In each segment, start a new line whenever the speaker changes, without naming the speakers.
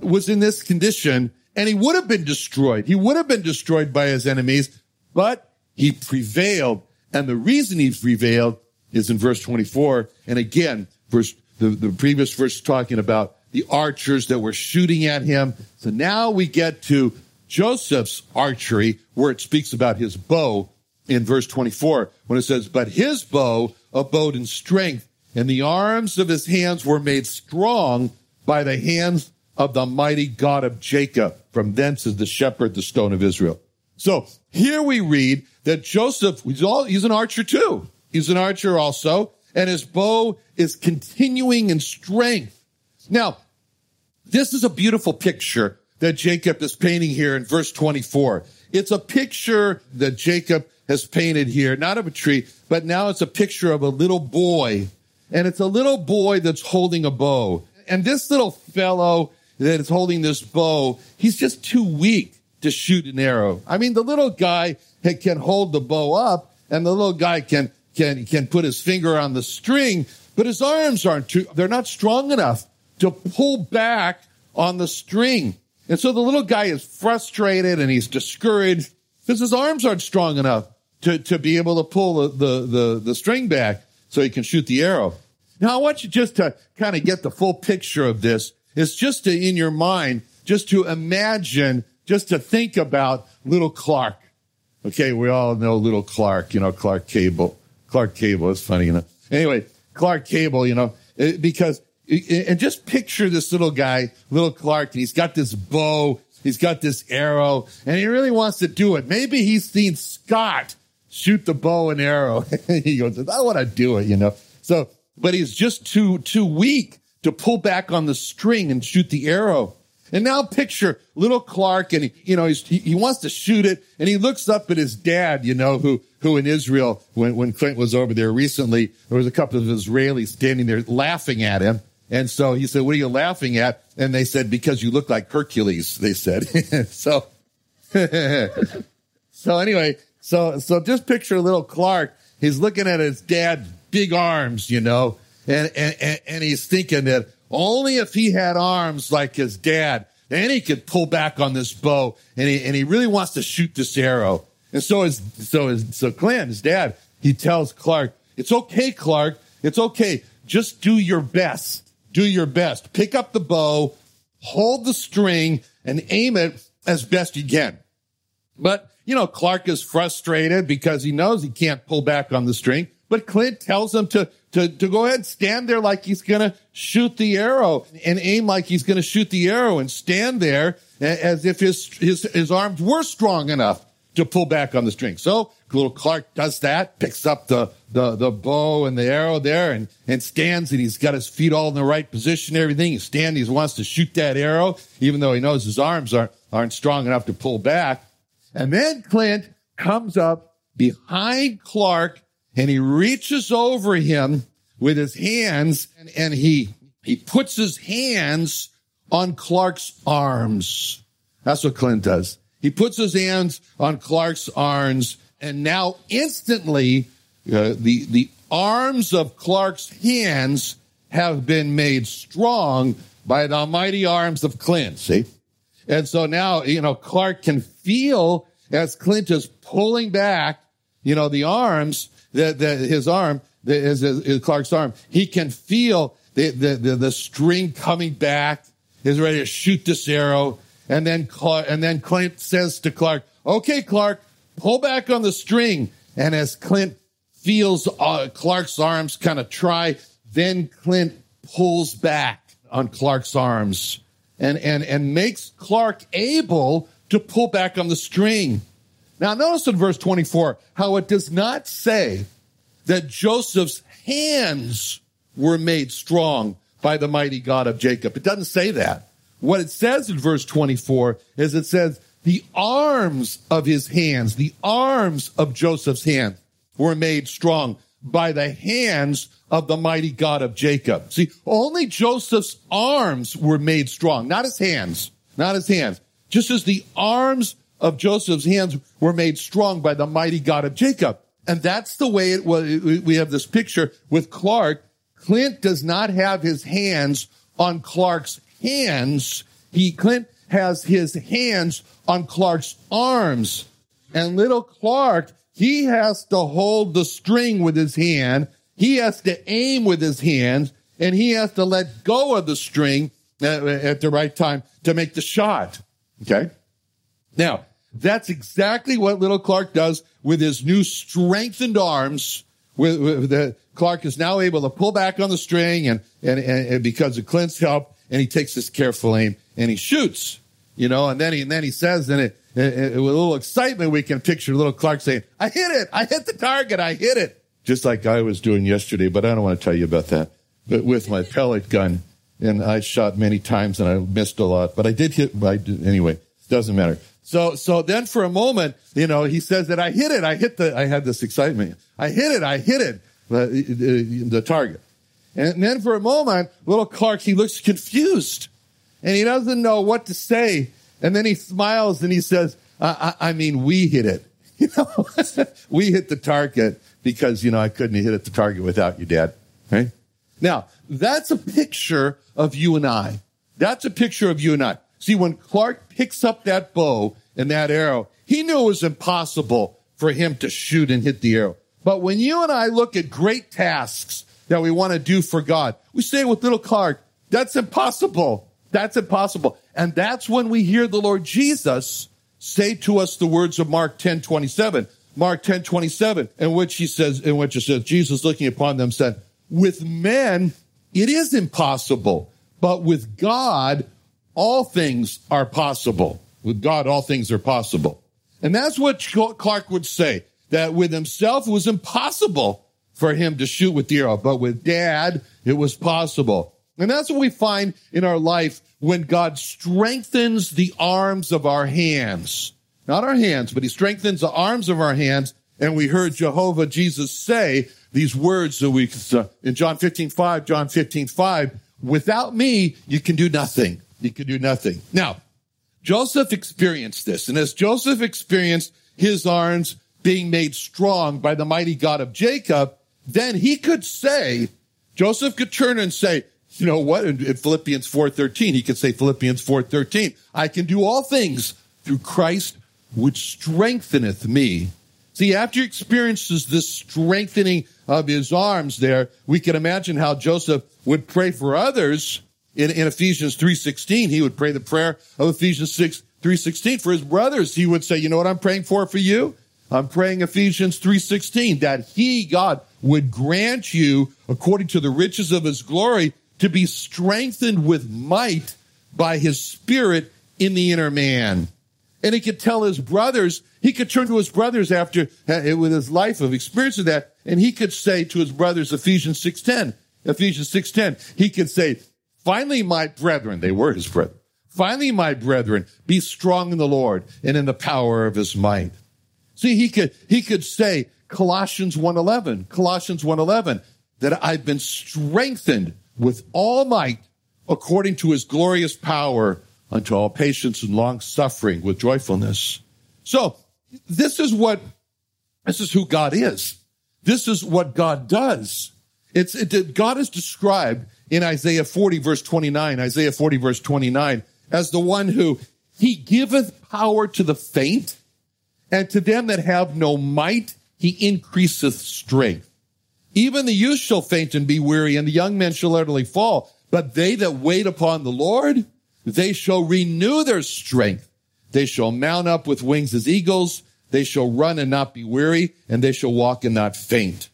was in this condition and he would have been destroyed. He would have been destroyed by his enemies, but he prevailed. And the reason he prevailed is in verse 24. And again, verse, the, the previous verse talking about the archers that were shooting at him. So now we get to Joseph's archery where it speaks about his bow in verse 24 when it says, but his bow abode in strength and the arms of his hands were made strong by the hands of the mighty God of Jacob. From thence is the shepherd, the stone of Israel. So here we read that Joseph, he's, all, he's an archer too. He's an archer also, and his bow is continuing in strength. Now, this is a beautiful picture that Jacob is painting here in verse 24. It's a picture that Jacob has painted here, not of a tree, but now it's a picture of a little boy. And it's a little boy that's holding a bow. And this little fellow that is holding this bow, he's just too weak to shoot an arrow. I mean, the little guy can hold the bow up and the little guy can, can, can put his finger on the string, but his arms aren't too, they're not strong enough to pull back on the string. And so the little guy is frustrated and he's discouraged because his arms aren't strong enough to, to be able to pull the, the, the, the string back so he can shoot the arrow. Now I want you just to kind of get the full picture of this is just to, in your mind, just to imagine, just to think about little Clark. Okay, we all know little Clark, you know, Clark Cable. Clark Cable is funny, know. Anyway, Clark Cable, you know, eh, because, eh, and just picture this little guy, little Clark, he's got this bow, he's got this arrow, and he really wants to do it. Maybe he's seen Scott shoot the bow and arrow. he goes, I want to do it, you know. So, but he's just too, too weak to pull back on the string and shoot the arrow. And now picture little Clark and he, you know, he, he wants to shoot it and he looks up at his dad, you know, who, who in Israel, when, when Clint was over there recently, there was a couple of Israelis standing there laughing at him. And so he said, what are you laughing at? And they said, because you look like Hercules, they said. so, so anyway, so, so just picture little Clark. He's looking at his dad's big arms, you know, and, and, and he's thinking that only if he had arms like his dad, then he could pull back on this bow and he, and he really wants to shoot this arrow. And so his, so his, so Clint, his dad, he tells Clark, it's okay, Clark. It's okay. Just do your best. Do your best. Pick up the bow, hold the string and aim it as best you can. But, you know, Clark is frustrated because he knows he can't pull back on the string. But Clint tells him to, to, to go ahead and stand there like he's going to shoot the arrow and aim like he's going to shoot the arrow and stand there as if his, his, his arms were strong enough to pull back on the string. So little Clark does that, picks up the, the, the bow and the arrow there and, and stands and he's got his feet all in the right position everything. He stands, he wants to shoot that arrow, even though he knows his arms aren't, aren't strong enough to pull back. And then Clint comes up behind Clark and he reaches over him with his hands and, and he, he puts his hands on Clark's arms. That's what Clint does. He puts his hands on Clark's arms and now instantly uh, the, the arms of Clark's hands have been made strong by the mighty arms of Clint. See? And so now, you know, Clark can feel as Clint is pulling back, you know, the arms the, the, his arm, his, his, Clark's arm, he can feel the, the, the, the string coming back, is ready to shoot this arrow. And then, Clark, and then Clint says to Clark, okay, Clark, pull back on the string. And as Clint feels uh, Clark's arms kind of try, then Clint pulls back on Clark's arms and, and, and makes Clark able to pull back on the string. Now notice in verse 24 how it does not say that Joseph's hands were made strong by the mighty God of Jacob. It doesn't say that. What it says in verse 24 is it says the arms of his hands, the arms of Joseph's hands were made strong by the hands of the mighty God of Jacob. See, only Joseph's arms were made strong, not his hands, not his hands. Just as the arms of Joseph's hands were made strong by the mighty God of Jacob. And that's the way it was. We have this picture with Clark. Clint does not have his hands on Clark's hands. He, Clint has his hands on Clark's arms. And little Clark, he has to hold the string with his hand. He has to aim with his hands and he has to let go of the string at the right time to make the shot. Okay. Now, that's exactly what little Clark does with his new strengthened arms. With, with the, Clark is now able to pull back on the string and, and, and because of Clint's help, and he takes this careful aim and he shoots, you know, and then he, and then he says, and it, it, it, with a little excitement, we can picture little Clark saying, I hit it. I hit the target. I hit it. Just like I was doing yesterday, but I don't want to tell you about that. But with my pellet gun, and I shot many times and I missed a lot, but I did hit, I did, anyway, doesn't matter. So, so then for a moment, you know, he says that I hit it. I hit the, I had this excitement. I hit it. I hit it. The, the, the target. And then for a moment, little Clark, he looks confused and he doesn't know what to say. And then he smiles and he says, I, I, I mean, we hit it. You know, we hit the target because, you know, I couldn't hit at the target without you, dad. Right? Now, that's a picture of you and I. That's a picture of you and I. See, when Clark picks up that bow and that arrow, he knew it was impossible for him to shoot and hit the arrow. But when you and I look at great tasks that we want to do for God, we say with little Clark, that's impossible. That's impossible. And that's when we hear the Lord Jesus say to us the words of Mark 10, 27. Mark 10, 27, in which he says, in which it says, Jesus looking upon them said, with men, it is impossible, but with God, all things are possible. With God, all things are possible. And that's what Clark would say, that with himself it was impossible for him to shoot with the arrow, but with dad, it was possible. And that's what we find in our life when God strengthens the arms of our hands. Not our hands, but he strengthens the arms of our hands. And we heard Jehovah Jesus say these words that we, in John 15, 5, John 15, 5, without me, you can do nothing. You could do nothing. Now, Joseph experienced this. And as Joseph experienced his arms being made strong by the mighty God of Jacob, then he could say, Joseph could turn and say, you know what? In, in Philippians 4.13, he could say Philippians 4.13, I can do all things through Christ which strengtheneth me. See, after he experiences this strengthening of his arms there, we can imagine how Joseph would pray for others in, in Ephesians 3.16. He would pray the prayer of Ephesians 6, 3.16 for his brothers. He would say, you know what I'm praying for for you? I'm praying Ephesians 3.16 that he, God, would grant you according to the riches of his glory to be strengthened with might by his spirit in the inner man. And he could tell his brothers, he could turn to his brothers after, uh, with his life of experience of that, and he could say to his brothers, Ephesians 6.10, Ephesians 6.10, he could say, finally, my brethren, they were his brethren, finally, my brethren, be strong in the Lord and in the power of his might. See, he could, he could say, Colossians 1.11, Colossians 1.11, that I've been strengthened with all might according to his glorious power unto all patience and long suffering with joyfulness. So this is what, this is who God is. This is what God does. It's, it, God is described in Isaiah 40 verse 29, Isaiah 40 verse 29, as the one who he giveth power to the faint and to them that have no might, he increaseth strength. Even the youth shall faint and be weary, and the young men shall utterly fall. But they that wait upon the Lord They shall renew their strength. They shall mount up with wings as eagles. They shall run and not be weary, and they shall walk and not faint.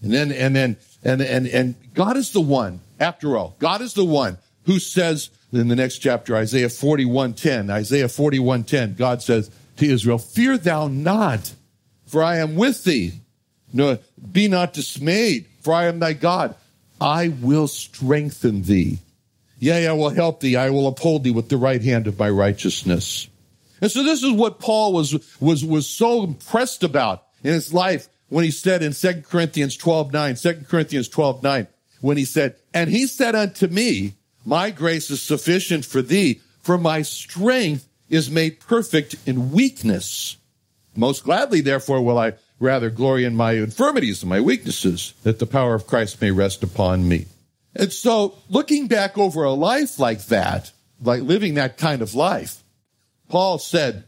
And then, and then, and, and, and God is the one, after all, God is the one who says in the next chapter, Isaiah 41:10, Isaiah 41:10, God says to Israel, Fear thou not, for I am with thee. No, be not dismayed, for I am thy God. I will strengthen thee. Yea, I will help thee. I will uphold thee with the right hand of my righteousness. And so this is what Paul was, was, was so impressed about in his life when he said in 2 Corinthians 12, 9, 2 Corinthians 12, 9, when he said, And he said unto me, My grace is sufficient for thee, for my strength is made perfect in weakness. Most gladly, therefore, will I rather glory in my infirmities and my weaknesses, that the power of Christ may rest upon me. And so, looking back over a life like that, like living that kind of life, Paul said,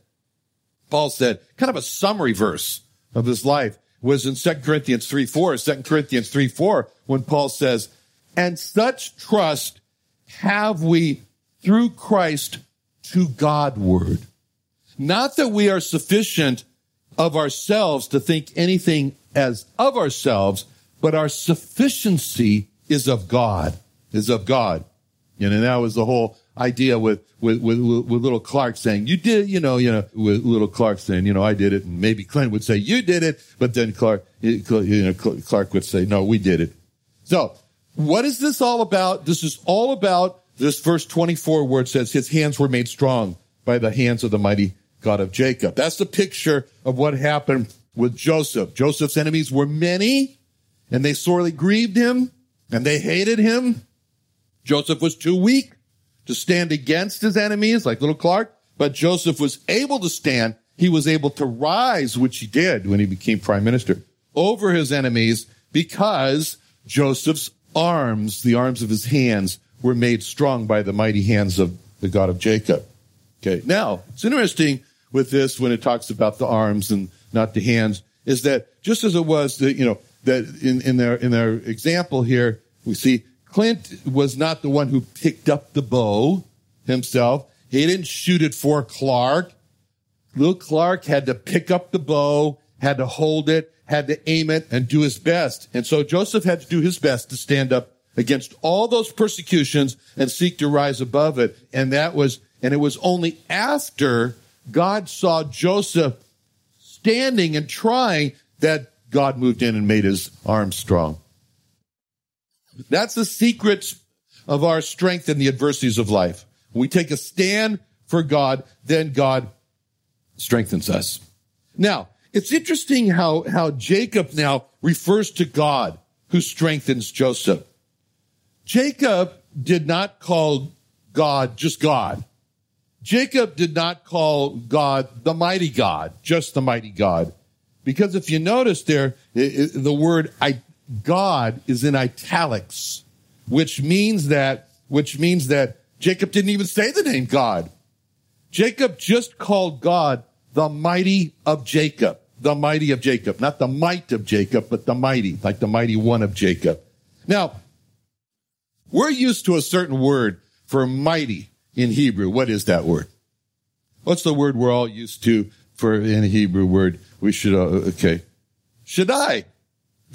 Paul said, kind of a summary verse of his life was in 2 Corinthians 3 4, 2 Corinthians 3 4, when Paul says, And such trust have we through Christ to Godward. Not that we are sufficient of ourselves to think anything as of ourselves, but our sufficiency is of God, is of God. And that was the whole idea with, with, with, with little Clark saying, you did, you know, you know, with little Clark saying, you know, I did it. And maybe Clint would say, you did it. But then Clark, you know, Clark would say, no, we did it. So what is this all about? This is all about this verse 24 where it says his hands were made strong by the hands of the mighty God of Jacob. That's the picture of what happened with Joseph. Joseph's enemies were many and they sorely grieved him and they hated him. Joseph was too weak to stand against his enemies like little Clark, but Joseph was able to stand. He was able to rise, which he did when he became prime minister over his enemies because Joseph's arms, the arms of his hands were made strong by the mighty hands of the God of Jacob. Okay. Now, it's interesting with this when it talks about the arms and not the hands is that just as it was that, you know, that in, in their, in their example here, we see Clint was not the one who picked up the bow himself. He didn't shoot it for Clark. Little Clark had to pick up the bow, had to hold it, had to aim it and do his best. And so Joseph had to do his best to stand up against all those persecutions and seek to rise above it. And that was, and it was only after God saw Joseph standing and trying that God moved in and made his arms strong. That's the secret of our strength in the adversities of life. we take a stand for God, then God strengthens us. Now, it's interesting how, how Jacob now refers to God who strengthens Joseph. Jacob did not call God just God. Jacob did not call God the mighty God, just the mighty God. Because if you notice there, the word God is in italics, which means that, which means that Jacob didn't even say the name God. Jacob just called God the mighty of Jacob, the mighty of Jacob, not the might of Jacob, but the mighty, like the mighty one of Jacob. Now, we're used to a certain word for mighty in Hebrew. What is that word? What's the word we're all used to for in Hebrew word? We should, uh, okay. Shaddai,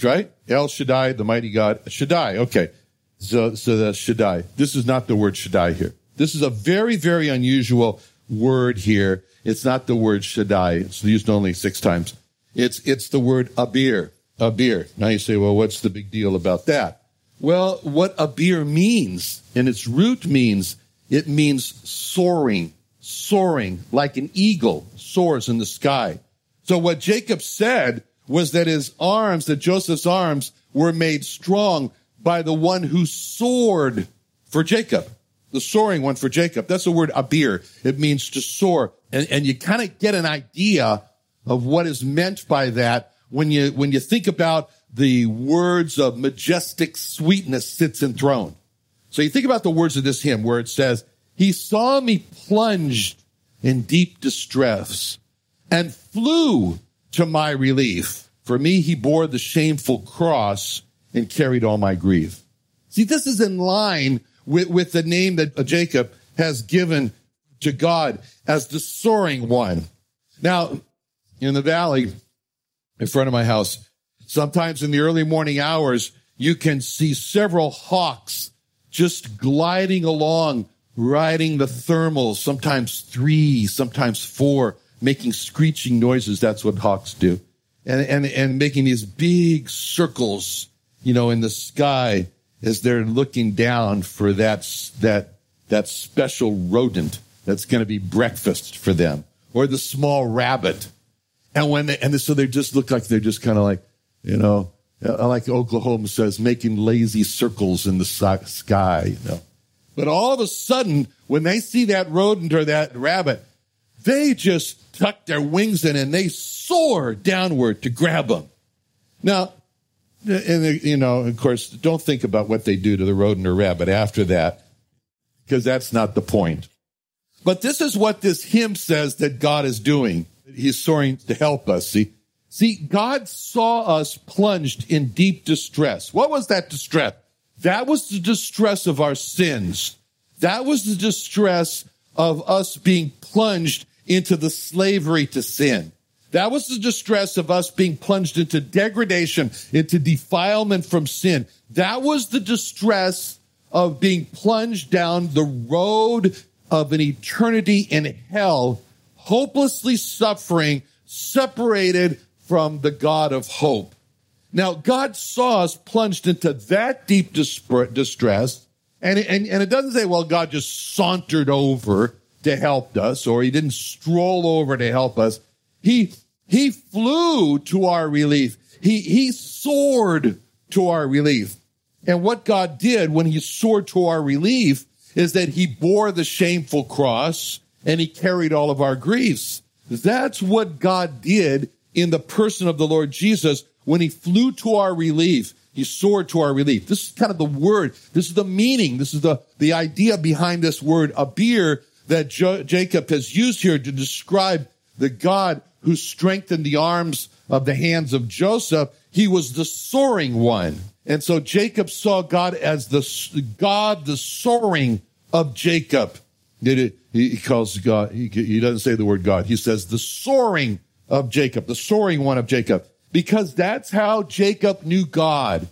right? El Shaddai, the mighty God. Shaddai, okay. So, so the Shaddai. This is not the word Shaddai here. This is a very, very unusual word here. It's not the word Shaddai. It's used only six times. It's, it's the word Abir. Abir. Now you say, well, what's the big deal about that? Well, what Abir means, and its root means it means soaring, soaring like an eagle soars in the sky. So what Jacob said was that his arms, that Joseph's arms were made strong by the one who soared for Jacob. The soaring one for Jacob. That's the word abir. It means to soar. And, and you kind of get an idea of what is meant by that when you, when you think about the words of majestic sweetness sits enthroned. So you think about the words of this hymn where it says, he saw me plunged in deep distress and flew to my relief. For me, he bore the shameful cross and carried all my grief. See, this is in line with, with the name that Jacob has given to God as the soaring one. Now, in the valley in front of my house, sometimes in the early morning hours, you can see several hawks just gliding along, riding the thermals, sometimes three, sometimes four, making screeching noises. That's what hawks do. And, and, and making these big circles, you know, in the sky as they're looking down for that, that, that special rodent that's going to be breakfast for them or the small rabbit. And when they, and so they just look like they're just kind of like, you know, uh, like Oklahoma says, making lazy circles in the sky, you know. But all of a sudden, when they see that rodent or that rabbit, they just tuck their wings in and they soar downward to grab them. Now, and you know, of course, don't think about what they do to the rodent or rabbit after that, because that's not the point. But this is what this hymn says that God is doing. He's soaring to help us. See, see, God saw us plunged in deep distress. What was that distress? That was the distress of our sins. That was the distress of us being plunged into the slavery to sin. That was the distress of us being plunged into degradation, into defilement from sin. That was the distress of being plunged down the road of an eternity in hell, hopelessly suffering, separated from the God of hope. Now, God saw us plunged into that deep distress, and, and, and it doesn't say, well, God just sauntered over to help us, or he didn't stroll over to help us. He, he flew to our relief. He, he soared to our relief. And what God did when he soared to our relief is that he bore the shameful cross and he carried all of our griefs. That's what God did in the person of the Lord Jesus when he flew to our relief. He soared to our relief. This is kind of the word. This is the meaning. This is the, the idea behind this word, A abir, that jo- Jacob has used here to describe the God who strengthened the arms of the hands of Joseph. He was the soaring one. And so Jacob saw God as the God, the soaring of Jacob. He calls God, he doesn't say the word God. He says the soaring of Jacob, the soaring one of Jacob, because that's how Jacob knew God.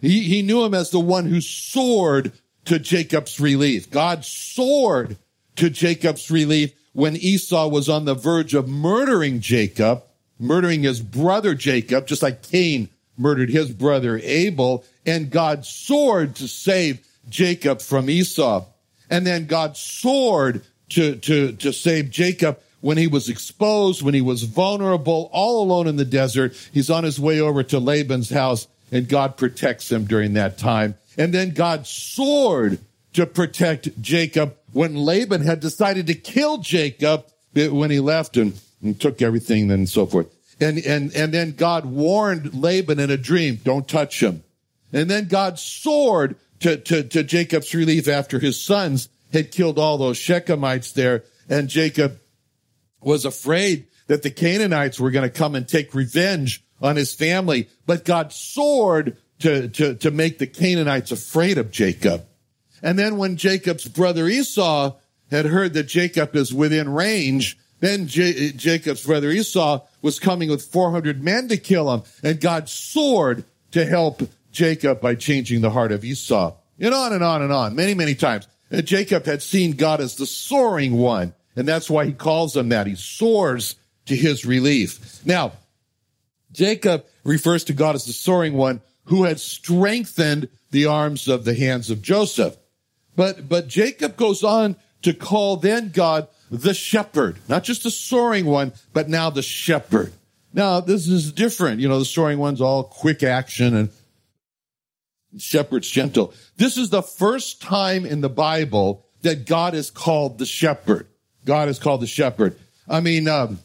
He, he knew him as the one who soared to Jacob's relief. God soared to Jacob's relief when Esau was on the verge of murdering Jacob, murdering his brother Jacob, just like Cain murdered his brother Abel, and God soared to save Jacob from Esau. And then God soared to, to, to save Jacob when he was exposed, when he was vulnerable, all alone in the desert. He's on his way over to Laban's house and God protects him during that time. And then God soared to protect Jacob when Laban had decided to kill Jacob when he left and, and took everything and so forth. And, and, and then God warned Laban in a dream, don't touch him. And then God soared to, to, to Jacob's relief after his sons had killed all those Shechemites there. And Jacob was afraid that the Canaanites were going to come and take revenge on his family. But God soared to, to, to make the Canaanites afraid of Jacob. And then when Jacob's brother Esau had heard that Jacob is within range, then J- Jacob's brother Esau was coming with 400 men to kill him. And God soared to help Jacob by changing the heart of Esau. And on and on and on, many, many times. And Jacob had seen God as the soaring one. And that's why he calls him that. He soars to his relief. Now, Jacob refers to God as the soaring one who had strengthened the arms of the hands of Joseph. But, but Jacob goes on to call then God the shepherd, not just the soaring one, but now the shepherd. Now, this is different. You know, the soaring one's all quick action and shepherd's gentle. This is the first time in the Bible that God is called the shepherd. God is called the shepherd. I mean, um,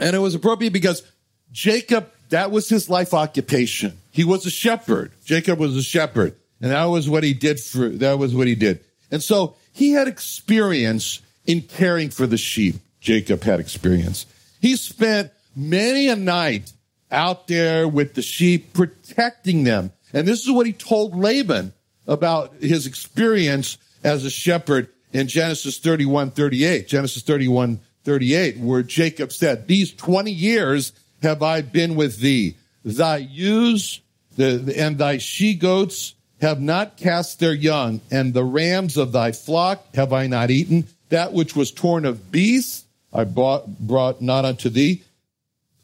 and it was appropriate because Jacob, that was his life occupation. He was a shepherd. Jacob was a shepherd. And that was what he did for, that was what he did. And so he had experience in caring for the sheep. Jacob had experience. He spent many a night out there with the sheep, protecting them. And this is what he told Laban about his experience as a shepherd. In Genesis 31, 38. Genesis 31, 38, where Jacob said, These 20 years have I been with thee. Thy ewes and thy she goats have not cast their young, and the rams of thy flock have I not eaten. That which was torn of beasts I brought, brought not unto thee.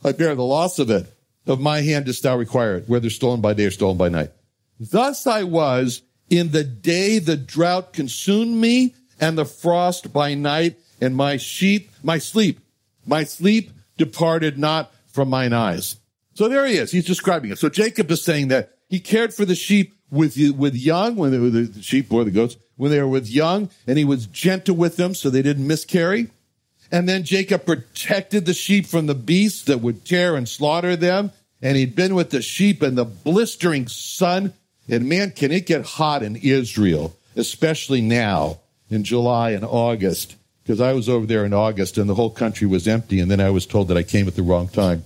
I bear the loss of it. Of my hand dost thou require it, whether stolen by day or stolen by night. Thus I was in the day the drought consumed me and the frost by night and my sheep, my sleep, my sleep departed not from mine eyes. So there he is. He's describing it. So Jacob is saying that he cared for the sheep with, with young, when they were the sheep or the goats, when they were with young, and he was gentle with them so they didn't miscarry. And then Jacob protected the sheep from the beasts that would tear and slaughter them. And he'd been with the sheep in the blistering sun. And man, can it get hot in Israel, especially now in July and August because I was over there in August and the whole country was empty, and then I was told that I came at the wrong time.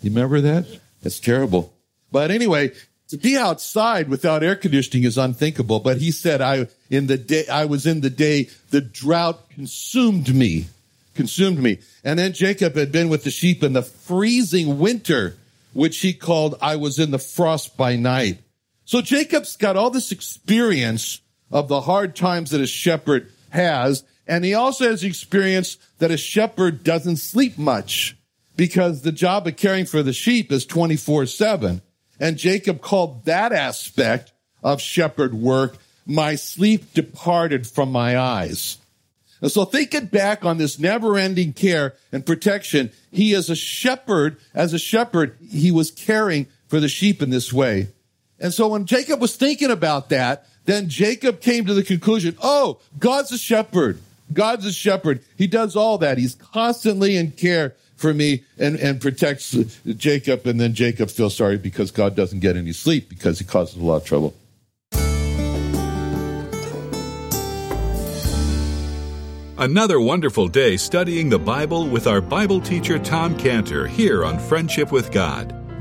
You remember that? That's terrible. But anyway, to be outside without air conditioning is unthinkable. But he said, I, in the day, I was in the day the drought consumed me, consumed me. And then Jacob had been with the sheep in the freezing winter, which he called, I was in the frost by night. So Jacob's got all this experience of the hard times that a shepherd has. And he also has experience that a shepherd doesn't sleep much because the job of caring for the sheep is 24 7. And Jacob called that aspect of shepherd work, my sleep departed from my eyes. And so thinking back on this never ending care and protection, he is a shepherd, as a shepherd, he was caring for the sheep in this way. And so when Jacob was thinking about that, then Jacob came to the conclusion, oh, God's a shepherd. God's a shepherd. He does all that. He's constantly in care for me and, and protects Jacob. And then Jacob feels sorry because God doesn't get any sleep because he causes a lot of trouble.
Another wonderful day studying the Bible with our Bible teacher Tom Cantor here on Friendship with God.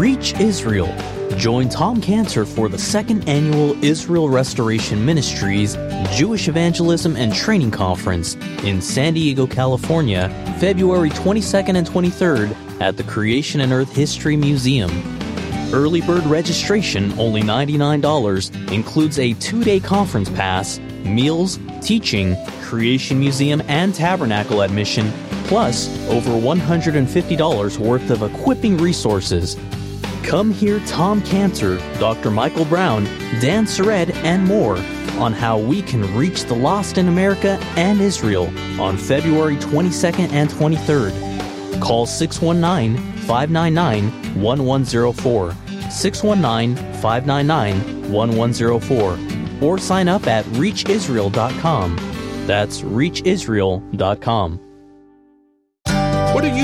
Reach Israel. Join Tom Cantor for the second annual Israel Restoration Ministries Jewish Evangelism and Training Conference in San Diego, California, February 22nd and 23rd at the Creation and Earth History Museum. Early bird registration, only $99, includes a two day conference pass, meals, teaching, Creation Museum, and Tabernacle admission, plus over $150 worth of equipping resources. Come hear Tom Cantor, Dr. Michael Brown, Dan Sered, and more on how we can reach the lost in America and Israel on February 22nd and 23rd. Call 619 599 1104. 619 599 1104. Or sign up at reachisrael.com. That's reachisrael.com.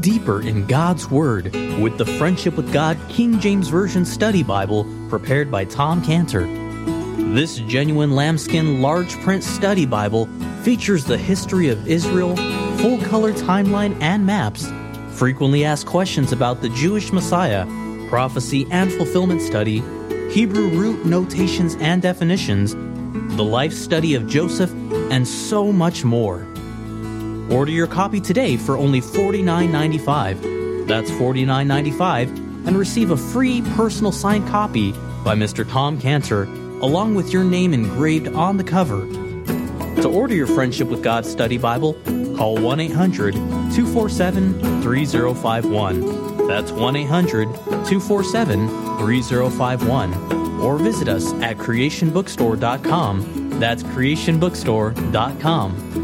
deeper in God's Word with the Friendship with God King James Version Study Bible prepared by Tom Cantor. This genuine lambskin large print study Bible features the history of Israel, full color timeline and maps, frequently asked questions about the Jewish Messiah, prophecy and fulfillment study, Hebrew root notations and definitions, the life study of Joseph, and so much more. Order your copy today for only $49.95. That's $49.95 and receive a free personal signed copy by Mr. Tom Cantor along with your name engraved on the cover. To order your Friendship with God study Bible, call 1 800 247 3051. That's 1 800 247 3051. Or visit us at creationbookstore.com. That's creationbookstore.com.